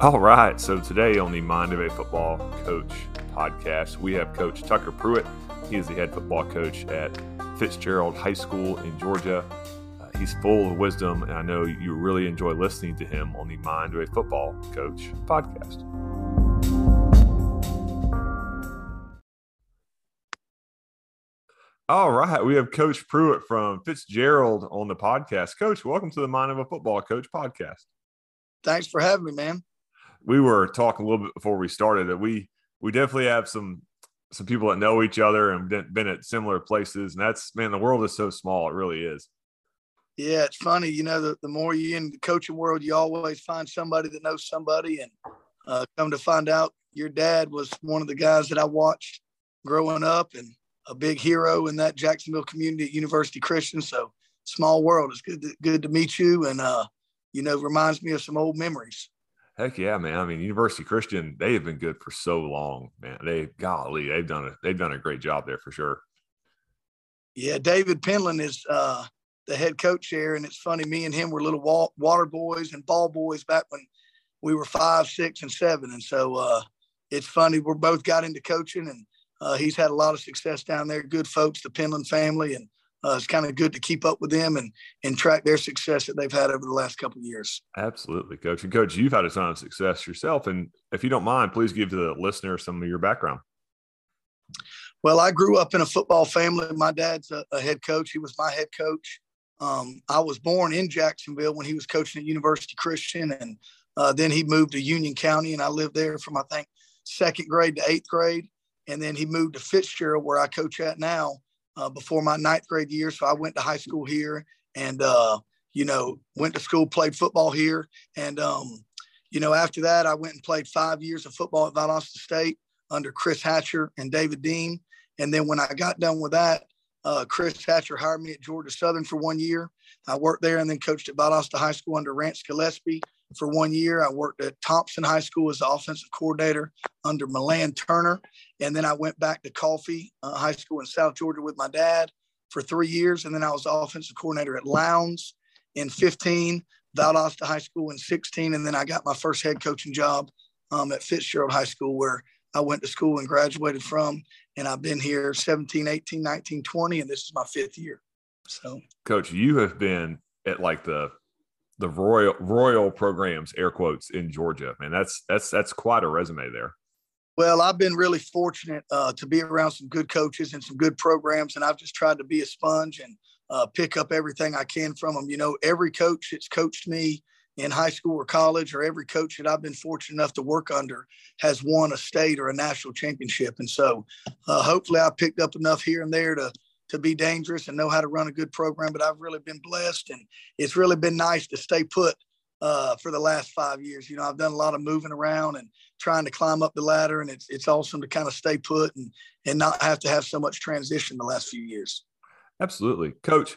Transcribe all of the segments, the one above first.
All right. So today on the Mind of a Football Coach podcast, we have Coach Tucker Pruitt. He is the head football coach at Fitzgerald High School in Georgia. Uh, he's full of wisdom, and I know you really enjoy listening to him on the Mind of a Football Coach podcast. All right, we have Coach Pruitt from Fitzgerald on the podcast. Coach, welcome to the Mind of a Football Coach podcast. Thanks for having me, man we were talking a little bit before we started that we we definitely have some some people that know each other and been at similar places. And that's man the world is so small. It really is. Yeah it's funny you know the, the more you in the coaching world you always find somebody that knows somebody. And uh, come to find out your dad was one of the guys that i watched growing up and a big hero in that jacksonville community at university christian. So small world. It's good to, good to meet you and uh, you know reminds me of some old memories Heck yeah, man. I mean, University Christian, they have been good for so long, man. They golly, they've done a they've done a great job there for sure. Yeah, David Penland is uh, the head coach there, and it's funny. Me and him were little water boys and ball boys back when we were five, six, and seven, and so uh, it's funny. We're both got into coaching, and uh, he's had a lot of success down there. Good folks, the Penland family, and uh, it's kind of good to keep up with them and and track their success that they've had over the last couple of years. Absolutely, coach. And coach, you've had a ton of success yourself. And if you don't mind, please give the listener some of your background. Well, I grew up in a football family. My dad's a, a head coach. He was my head coach. Um, I was born in Jacksonville when he was coaching at University Christian, and uh, then he moved to Union County, and I lived there from I think second grade to eighth grade, and then he moved to Fitzgerald, where I coach at now uh, before my ninth grade year. So I went to high school here and, uh, you know, went to school, played football here. And, um, you know, after that, I went and played five years of football at Valdosta State under Chris Hatcher and David Dean. And then when I got done with that, uh, Chris Hatcher hired me at Georgia Southern for one year. I worked there and then coached at Valdosta High School under Rance Gillespie for one year. I worked at Thomson High School as the offensive coordinator under Milan Turner. And then I went back to Coffee uh, High School in South Georgia with my dad for three years. And then I was offensive coordinator at Lowndes in 15, Valdosta High School in 16. And then I got my first head coaching job um, at Fitzgerald High School, where I went to school and graduated from. And I've been here 17, 18, 19, 20, and this is my fifth year. So, Coach, you have been at like the the royal royal programs air quotes in Georgia. Man, that's that's that's quite a resume there. Well, I've been really fortunate uh, to be around some good coaches and some good programs, and I've just tried to be a sponge and uh, pick up everything I can from them. You know, every coach that's coached me in high school or college, or every coach that I've been fortunate enough to work under, has won a state or a national championship. And so, uh, hopefully, I picked up enough here and there to to be dangerous and know how to run a good program. But I've really been blessed, and it's really been nice to stay put uh, for the last five years. You know, I've done a lot of moving around and trying to climb up the ladder, and it's it's awesome to kind of stay put and and not have to have so much transition the last few years. Absolutely, Coach.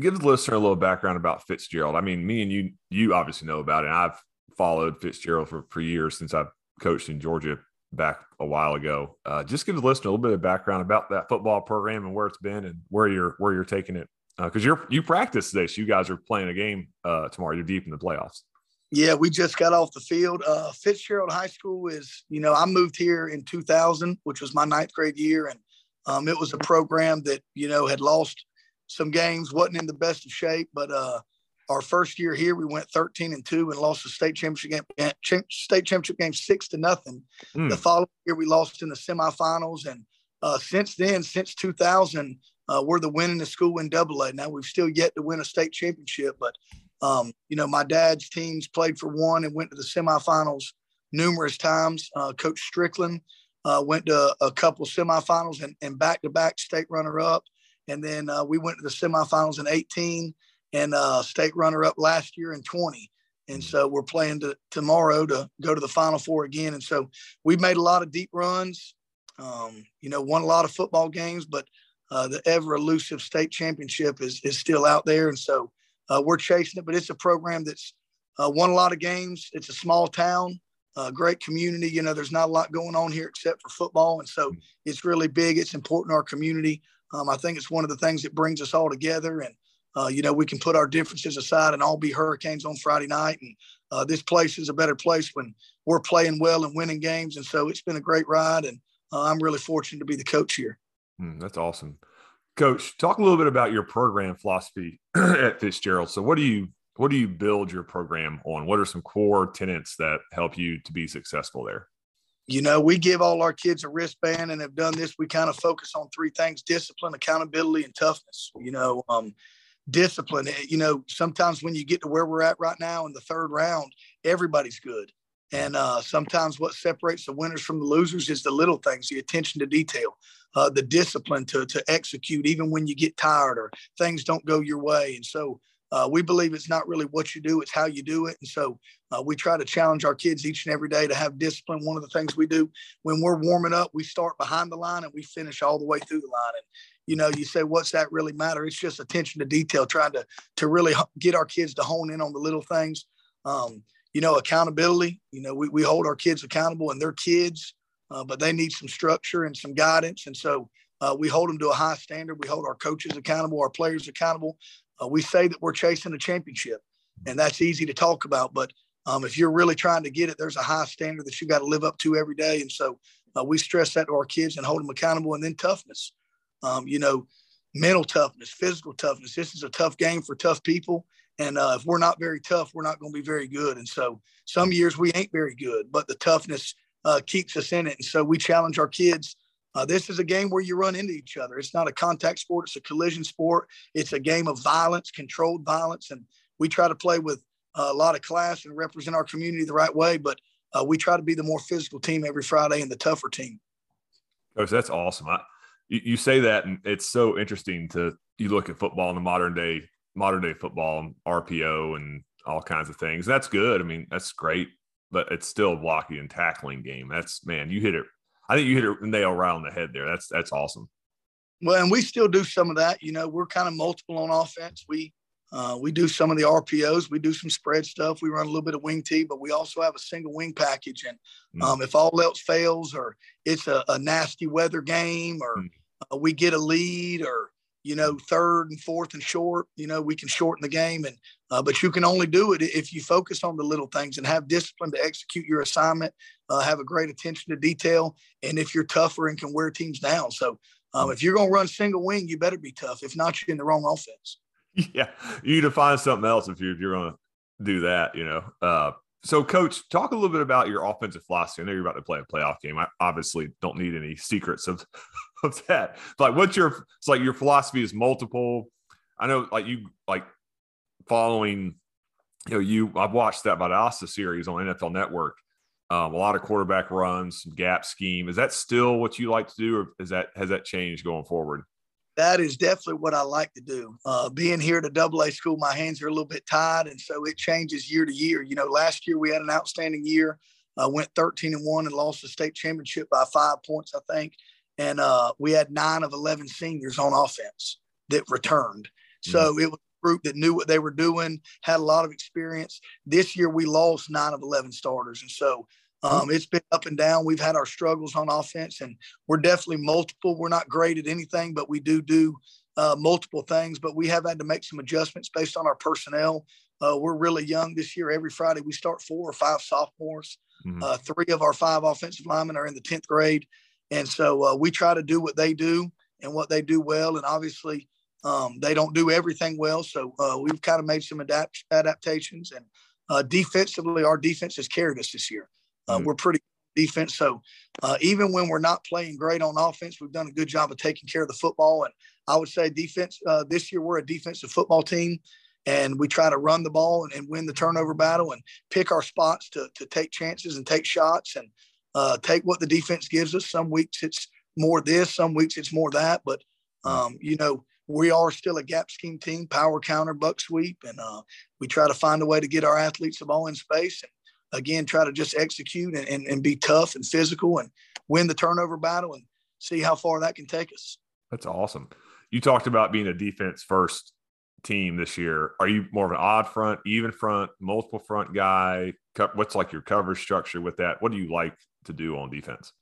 Give the listener a little background about Fitzgerald. I mean, me and you, you obviously know about it. And I've followed Fitzgerald for, for years since I've coached in Georgia back a while ago. Uh, just give the listener a little bit of background about that football program and where it's been and where you're where you're taking it. Because uh, you're you practice this, you guys are playing a game uh, tomorrow. You're deep in the playoffs. Yeah, we just got off the field. Uh, Fitzgerald High School is, you know, I moved here in 2000, which was my ninth grade year, and um, it was a program that you know had lost some games, wasn't in the best of shape, but uh, our first year here, we went 13 and two and lost the state championship game, eh, state championship game six to nothing. Mm. The following year, we lost in the semifinals, and uh, since then, since 2000, uh, we're the winningest school in Double A. Now we've still yet to win a state championship, but um, you know my dad's teams played for one and went to the semifinals numerous times. Uh, Coach Strickland uh, went to a couple semifinals and back to back state runner up, and then uh, we went to the semifinals in 18 and uh, state runner up last year in 20. And mm. so we're playing to, tomorrow to go to the Final Four again. And so we've made a lot of deep runs, um, you know, won a lot of football games, but uh, the ever elusive state championship is, is still out there. And so uh, we're chasing it, but it's a program that's uh, won a lot of games. It's a small town, a great community. You know, there's not a lot going on here except for football. And so it's really big. It's important to our community. Um, I think it's one of the things that brings us all together. And uh, you know, we can put our differences aside and all be hurricanes on Friday night. And uh, this place is a better place when we're playing well and winning games. And so it's been a great ride. And uh, I'm really fortunate to be the coach here. Mm, that's awesome. Coach, talk a little bit about your program philosophy at Fitzgerald. So what do you what do you build your program on? What are some core tenets that help you to be successful there? You know, we give all our kids a wristband and have done this. We kind of focus on three things discipline, accountability, and toughness. You know, um, discipline. Eh, you know, sometimes when you get to where we're at right now in the third round, everybody's good. And uh, sometimes what separates the winners from the losers is the little things, the attention to detail, uh, the discipline to, to execute, even when you get tired or things don't go your way. And so uh, we believe it's not really what you do, it's how you do it. And so uh, we try to challenge our kids each and every day to have discipline. One of the things we do when we're warming up, we start behind the line and we finish all the way through the line. And you know, you say, what's that really matter? It's just attention to detail, trying to to really get our kids to hone in on the little things. Um, you know, accountability. You know, we, we hold our kids accountable, and they're kids, uh, but they need some structure and some guidance. And so uh, we hold them to a high standard. We hold our coaches accountable, our players accountable. Uh, we say that we're chasing a championship, and that's easy to talk about. But um, if you're really trying to get it, there's a high standard that you got to live up to every day. And so uh, we stress that to our kids and hold them accountable. And then toughness um, you know, mental toughness, physical toughness. This is a tough game for tough people. And uh, if we're not very tough, we're not going to be very good. And so some years we ain't very good, but the toughness uh, keeps us in it. And so we challenge our kids. Uh, this is a game where you run into each other. It's not a contact sport, it's a collision sport. It's a game of violence, controlled violence. And we try to play with a lot of class and represent our community the right way. But uh, we try to be the more physical team every Friday and the tougher team. Coach, that's awesome. I, you, you say that, and it's so interesting to you look at football in the modern day, modern day football, RPO, and all kinds of things. That's good. I mean, that's great, but it's still a blocking and tackling game. That's man, you hit it. I think you hit it nail right on the head there. That's that's awesome. Well, and we still do some of that. You know, we're kind of multiple on offense. We uh, we do some of the RPOs. We do some spread stuff. We run a little bit of wing T, but we also have a single wing package. And mm. um, if all else fails, or it's a, a nasty weather game, or mm uh, we get a lead or you know third and fourth and short you know we can shorten the game and uh, but you can only do it if you focus on the little things and have discipline to execute your assignment uh, have a great attention to detail and if you're tougher and can wear teams down so um, if you're going to run single wing you better be tough if not you're in the wrong offense yeah you need to find something else if, you, if you're going to do that you know uh, so, coach, talk a little bit about your offensive philosophy. I know you're about to play a playoff game. I obviously don't need any secrets of, of that. Like, what's your? It's like your philosophy is multiple. I know, like you like following. You know, you I've watched that Valdosta series on NFL Network. Um, a lot of quarterback runs, some gap scheme. Is that still what you like to do, or is that has that changed going forward? that is definitely what I like to do. Uh, being here at a double A school, my hands are a little bit tied, and so it changes year to year. You know, last year we had an outstanding year, uh, went 13 and one and lost the state championship by five points, I think. And uh, we had nine of 11 seniors on offense that returned. So mm-hmm. it was group that knew what they were doing, had a lot of experience. This year we lost nine of 11 starters, and so um, it's been up and down. We've had our struggles on offense, and we're definitely multiple. We're not great at anything, but we do do uh, multiple things. But we have had to make some adjustments based on our personnel. Uh, we're really young this year. Every Friday, we start four or five sophomores. Mm-hmm. Uh, three of our five offensive linemen are in the 10th grade. And so uh, we try to do what they do and what they do well. And obviously, um, they don't do everything well. So uh, we've kind of made some adapt- adaptations. And uh, defensively, our defense has carried us this year. Uh, mm-hmm. We're pretty defense. So uh, even when we're not playing great on offense, we've done a good job of taking care of the football. And I would say defense uh, this year we're a defensive football team, and we try to run the ball and, and, win the turnover battle and pick our spots to to take chances and take shots and uh, take what the defense gives us. Some weeks it's more this, some weeks it's more that. But um, you know we are still a gap scheme team, power counter, buck sweep, and uh, we try to find a way to get our athletes the ball in space. And, again, try to just execute and, and, and be tough and physical and win the turnover battle and see how far that can take us. That's awesome. You talked about being a defense first team this year. Are you more of an odd front, even front, multiple front guy? What's like your coverage structure with that? What do you like to do on defense?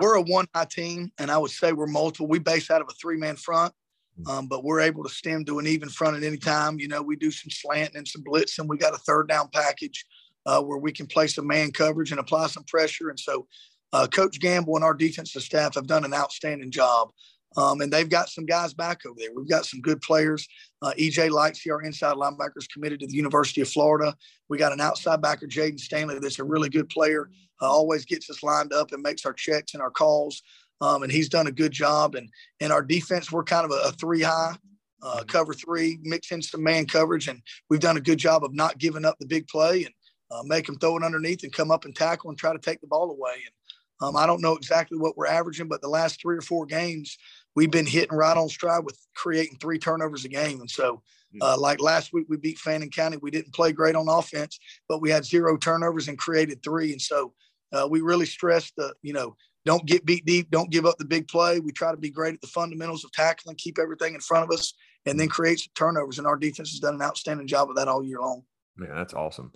We're a one high team, and I would say we're multiple. We base out of a three man front. Mm. Um, but we're able to stem to an even front at any time. You know, we do some slanting and some blitzing. We got a third down package uh, where we can play some man coverage and apply some pressure. And so, uh, Coach Gamble and our defensive staff have done an outstanding job. Um, and they've got some guys back over there. We've got some good players. Uh, EJ Lightsey, our inside linebacker, is committed to the University of Florida. We got an outside backer, Jaden Stanley, that's a really good player. Uh, always gets us lined up and makes our checks and our calls. Um, and he's done a good job. And and our defense, we're kind of a, a three high, uh, mm-hmm. cover three, mix in some man coverage, and we've done a good job of not giving up the big play and uh, make them throw it underneath and come up and tackle and try to take the ball away. And um, I don't know exactly what we're averaging, but the last three or four games, we've been hitting right on stride with creating three turnovers a game. And so, mm. uh, like last week, we beat Fannin County. We didn't play great on offense, but we had zero turnovers and created three. And so, uh, we really stressed the, you know, don't get beat deep, don't give up the big play. We try to be great at the fundamentals of tackling, keep everything in front of us, and then create some turnovers. And our defense has done an outstanding job of that all year long. Man, that's awesome.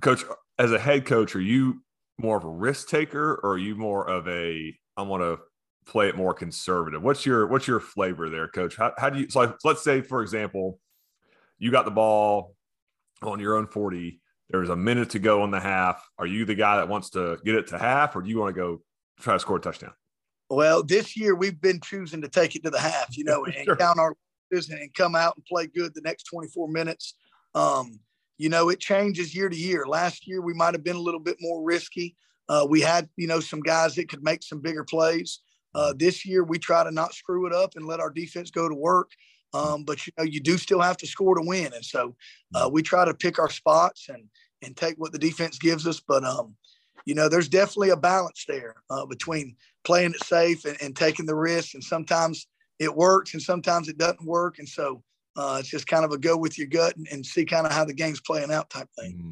Coach, as a head coach, are you more of a risk taker or are you more of a I want to play it more conservative? What's your what's your flavor there, coach? How, how do you so let's say for example, you got the ball on your own 40. There's a minute to go in the half. Are you the guy that wants to get it to half or do you want to go try to score a touchdown? Well, this year we've been choosing to take it to the half, you know, and sure. count our losses and come out and play good the next 24 minutes. Um, you know, it changes year to year. Last year, we might have been a little bit more risky. Uh, we had, you know, some guys that could make some bigger plays. Uh, this year, we try to not screw it up and let our defense go to work. Um, but you know, you do still have to score to win, and so uh, we try to pick our spots and and take what the defense gives us. But um, you know, there's definitely a balance there uh, between playing it safe and, and taking the risk. And sometimes it works, and sometimes it doesn't work. And so uh, it's just kind of a go with your gut and, and, see kind of how the game's playing out type thing. Mm-hmm.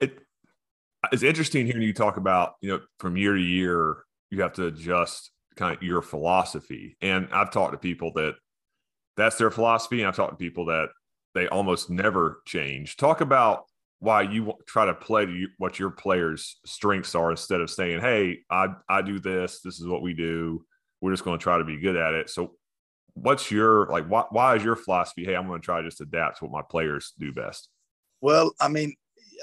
It, it's interesting hearing you talk about, you know, from year to year, you have to adjust kind of your philosophy. And I've talked to people that that's their philosophy. And I've talked to people that they almost never change. Talk about why you try to play what your players' strengths are instead of saying, "Hey, I I do this. This is what we do. We're just going to try to be good at it." So, what's your like why, why is your philosophy hey i'm going to try to just adapt to what my players do best well i mean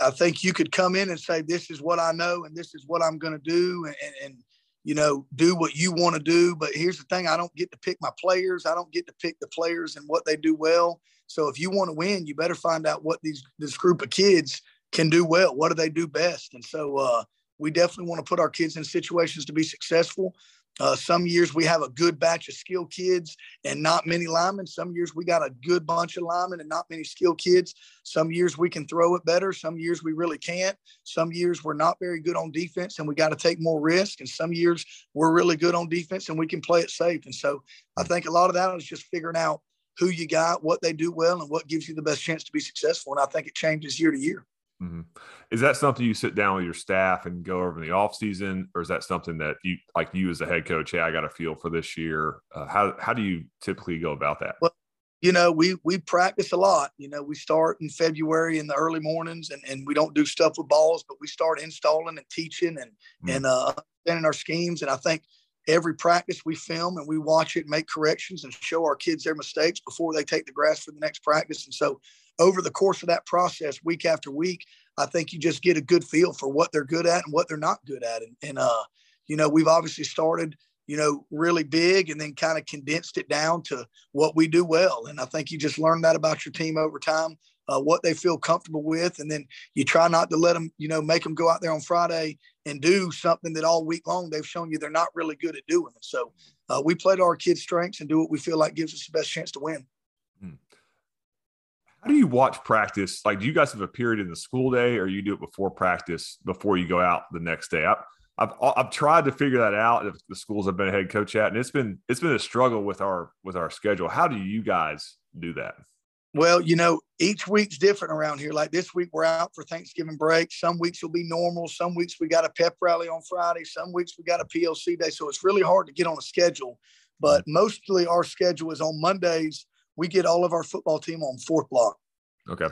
i think you could come in and say this is what i know and this is what i'm going to do and, and you know do what you want to do but here's the thing i don't get to pick my players i don't get to pick the players and what they do well so if you want to win you better find out what these this group of kids can do well what do they do best and so uh, we definitely want to put our kids in situations to be successful uh, some years we have a good batch of skilled kids and not many linemen. Some years we got a good bunch of linemen and not many skilled kids. Some years we can throw it better. Some years we really can't. Some years we're not very good on defense and we got to take more risk. And some years we're really good on defense and we can play it safe. And so I think a lot of that is just figuring out who you got, what they do well, and what gives you the best chance to be successful. And I think it changes year to year. Mm-hmm. Is that something you sit down with your staff and go over in the off season, or is that something that you like you as a head coach? Hey, I got a feel for this year. Uh, how how do you typically go about that? Well, you know, we we practice a lot. You know, we start in February in the early mornings, and, and we don't do stuff with balls, but we start installing and teaching and mm-hmm. and uh, understanding our schemes. And I think every practice we film and we watch it, make corrections, and show our kids their mistakes before they take the grass for the next practice. And so over the course of that process, week after week, I think you just get a good feel for what they're good at and what they're not good at. And, and uh, you know, we've obviously started, you know, really big and then kind of condensed it down to what we do well. And I think you just learn that about your team over time, uh, what they feel comfortable with. And then you try not to let them, you know, make them go out there on Friday and do something that all week long they've shown you they're not really good at doing. So uh, we play to our kids' strengths and do what we feel like gives us the best chance to win. Hmm how do you watch practice? Like, do you guys have a period in the school day, or you do it before practice before you go out the next day? I, I've I've tried to figure that out if the schools I've been a head coach at, and it's been it's been a struggle with our with our schedule. How do you guys do that? Well, you know, each week's different around here. Like this week, we're out for Thanksgiving break. Some weeks will be normal. Some weeks we got a pep rally on Friday. Some weeks we got a PLC day. So it's really hard to get on a schedule. But mm-hmm. mostly our schedule is on Mondays we get all of our football team on fourth block. Okay.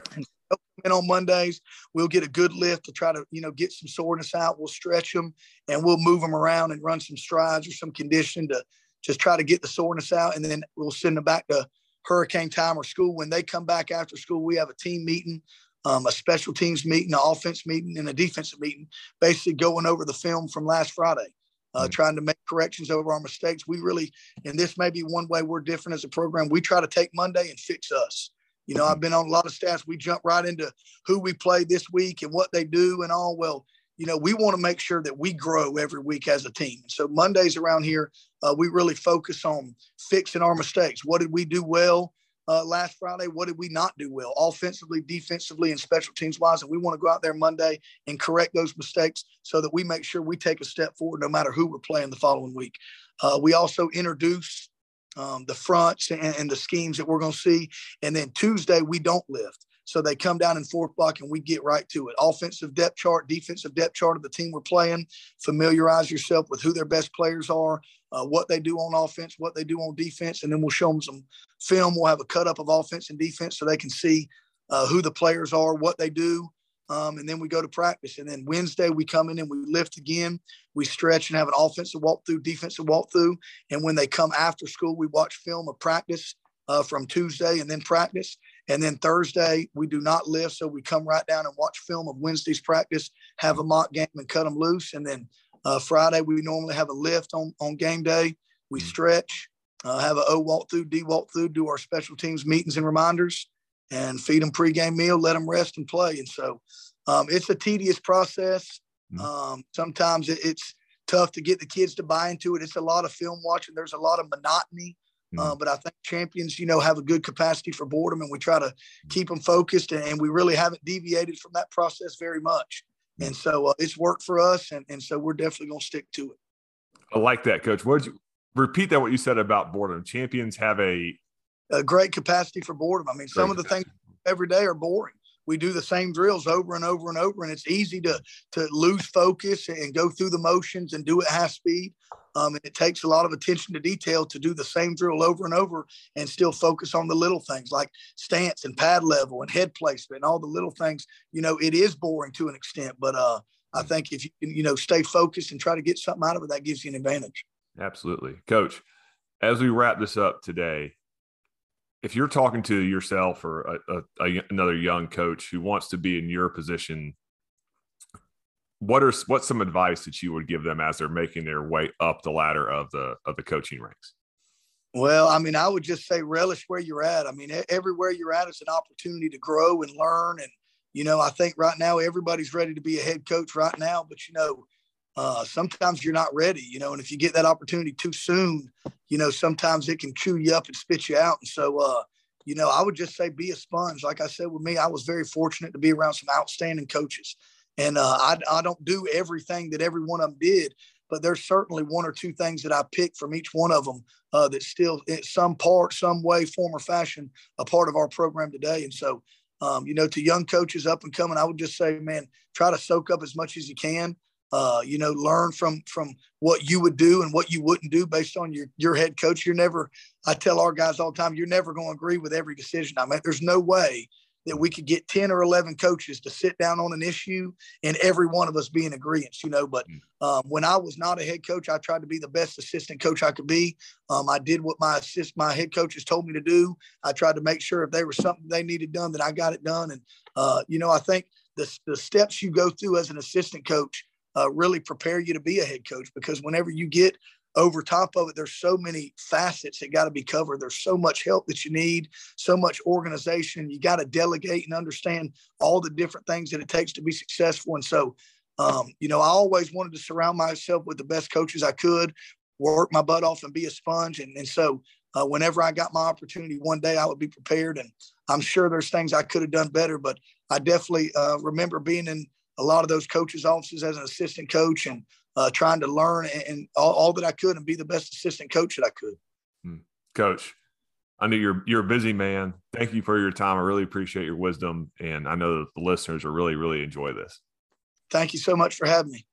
And on Mondays, we'll get a good lift to try to, you know, get some soreness out. We'll stretch them and we'll move them around and run some strides or some condition to just try to get the soreness out, and then we'll send them back to hurricane time or school. When they come back after school, we have a team meeting, um, a special teams meeting, an offense meeting, and a defensive meeting, basically going over the film from last Friday. Uh, mm-hmm. Trying to make corrections over our mistakes. We really, and this may be one way we're different as a program. We try to take Monday and fix us. You know, I've been on a lot of stats. We jump right into who we play this week and what they do and all. Well, you know, we want to make sure that we grow every week as a team. So Mondays around here, uh, we really focus on fixing our mistakes. What did we do well uh, last Friday? What did we not do well, offensively, defensively, and special teams wise? And we want to go out there Monday and correct those mistakes so that we make sure we take a step forward no matter who we're playing the following week. Uh, we also introduce um, the fronts and, and the schemes that we're going to see. And then Tuesday, we don't lift. So they come down in fourth block and we get right to it. Offensive depth chart, defensive depth chart of the team we're playing. Familiarize yourself with who their best players are, uh, what they do on offense, what they do on defense, and then we'll show them some film. We'll have a cut up of offense and defense so they can see uh, who the players are, what they do. Um, and then we go to practice. And then Wednesday we come in and we lift again. We stretch and have an offensive walkthrough, defensive walkthrough. And when they come after school, we watch film of practice uh, from Tuesday and then practice. And then Thursday, we do not lift. So we come right down and watch film of Wednesday's practice, have a mock game and cut them loose. And then uh, Friday, we normally have a lift on, on game day. We mm-hmm. stretch, uh, have a O walk through, D walk through, do our special teams meetings and reminders, and feed them pregame meal, let them rest and play. And so um, it's a tedious process. Mm-hmm. Um, sometimes it, it's tough to get the kids to buy into it. It's a lot of film watching. There's a lot of monotony uh, mm. but I think champions, you know, have a good capacity for boredom, and we try to keep them focused. And, we really haven't deviated from that process very much. Mm. And so uh, it's worked for us, and, and so we're definitely going to stick to it. I like that, Coach. What you repeat that? What you said about boredom? Champions have a a great capacity for boredom. I mean, some of the things every day are boring we do the same drills over and over and over, and it's easy to to lose focus and go through the motions and do it half speed. Um, and it takes a lot of attention to detail to do the same drill over and over and still focus on the little things like stance and pad level and head placement and all the little things. You know, it is boring to an extent, but uh, I mm. think if you you know stay focused and try to get something out of it, that gives you an advantage. Absolutely, Coach. As we wrap this up today, if you're talking to yourself or a, a, a, another young coach who wants to be in your position, what are what's some advice that you would give them as they're making their way up the ladder of the of the coaching ranks? Well, I mean, I would just say relish where you're at. I mean, everywhere you're at is an opportunity to grow and learn. And you know, I think right now everybody's ready to be a head coach right now, but you know, uh, sometimes you're not ready, you know, and if you get that opportunity too soon, you know, sometimes it can chew you up and spit you out. And so, uh, you know, I would just say be a sponge. Like I said with me, I was very fortunate to be around some outstanding coaches. And uh, I, I don't do everything that every one of them did, but there's certainly one or two things that I pick from each one of them uh, that still, in some part, some way, form, or fashion, a part of our program today. And so, um, you know, to young coaches up and coming, I would just say, man, try to soak up as much as you can uh, you know, learn from from what you would do and what you wouldn't do based on your your head coach. You're never, I tell our guys all the time, you're never going to agree with every decision I make. There's no way that we could get 10 or 11 coaches to sit down on an issue and every one of us be in agreement, you know. But mm. um, when I was not a head coach, I tried to be the best assistant coach I could be. Um, I did what my assist, my head coaches told me to do. I tried to make sure if there was something they needed done, that I got it done. And, uh, you know, I think the, the steps you go through as an assistant coach uh, really prepare you to be a head coach because whenever you get over top of it, there's so many facets that got to be covered. There's so much help that you need, so much organization. You got to delegate and understand all the different things that it takes to be successful. And so, um, you know, I always wanted to surround myself with the best coaches I could, work my butt off and be a sponge. And, and so, uh, whenever I got my opportunity one day, I would be prepared. And I'm sure there's things I could have done better, but I definitely uh, remember being in a lot of those coaches' offices as an assistant coach and uh, trying to learn and, and all, all, that I could and be the best assistant coach that I could. Hmm. Coach, I know you're you're a busy man. Thank you for your time. I really appreciate your wisdom, and I know that the listeners will really really enjoy this. Thank you so much for having me.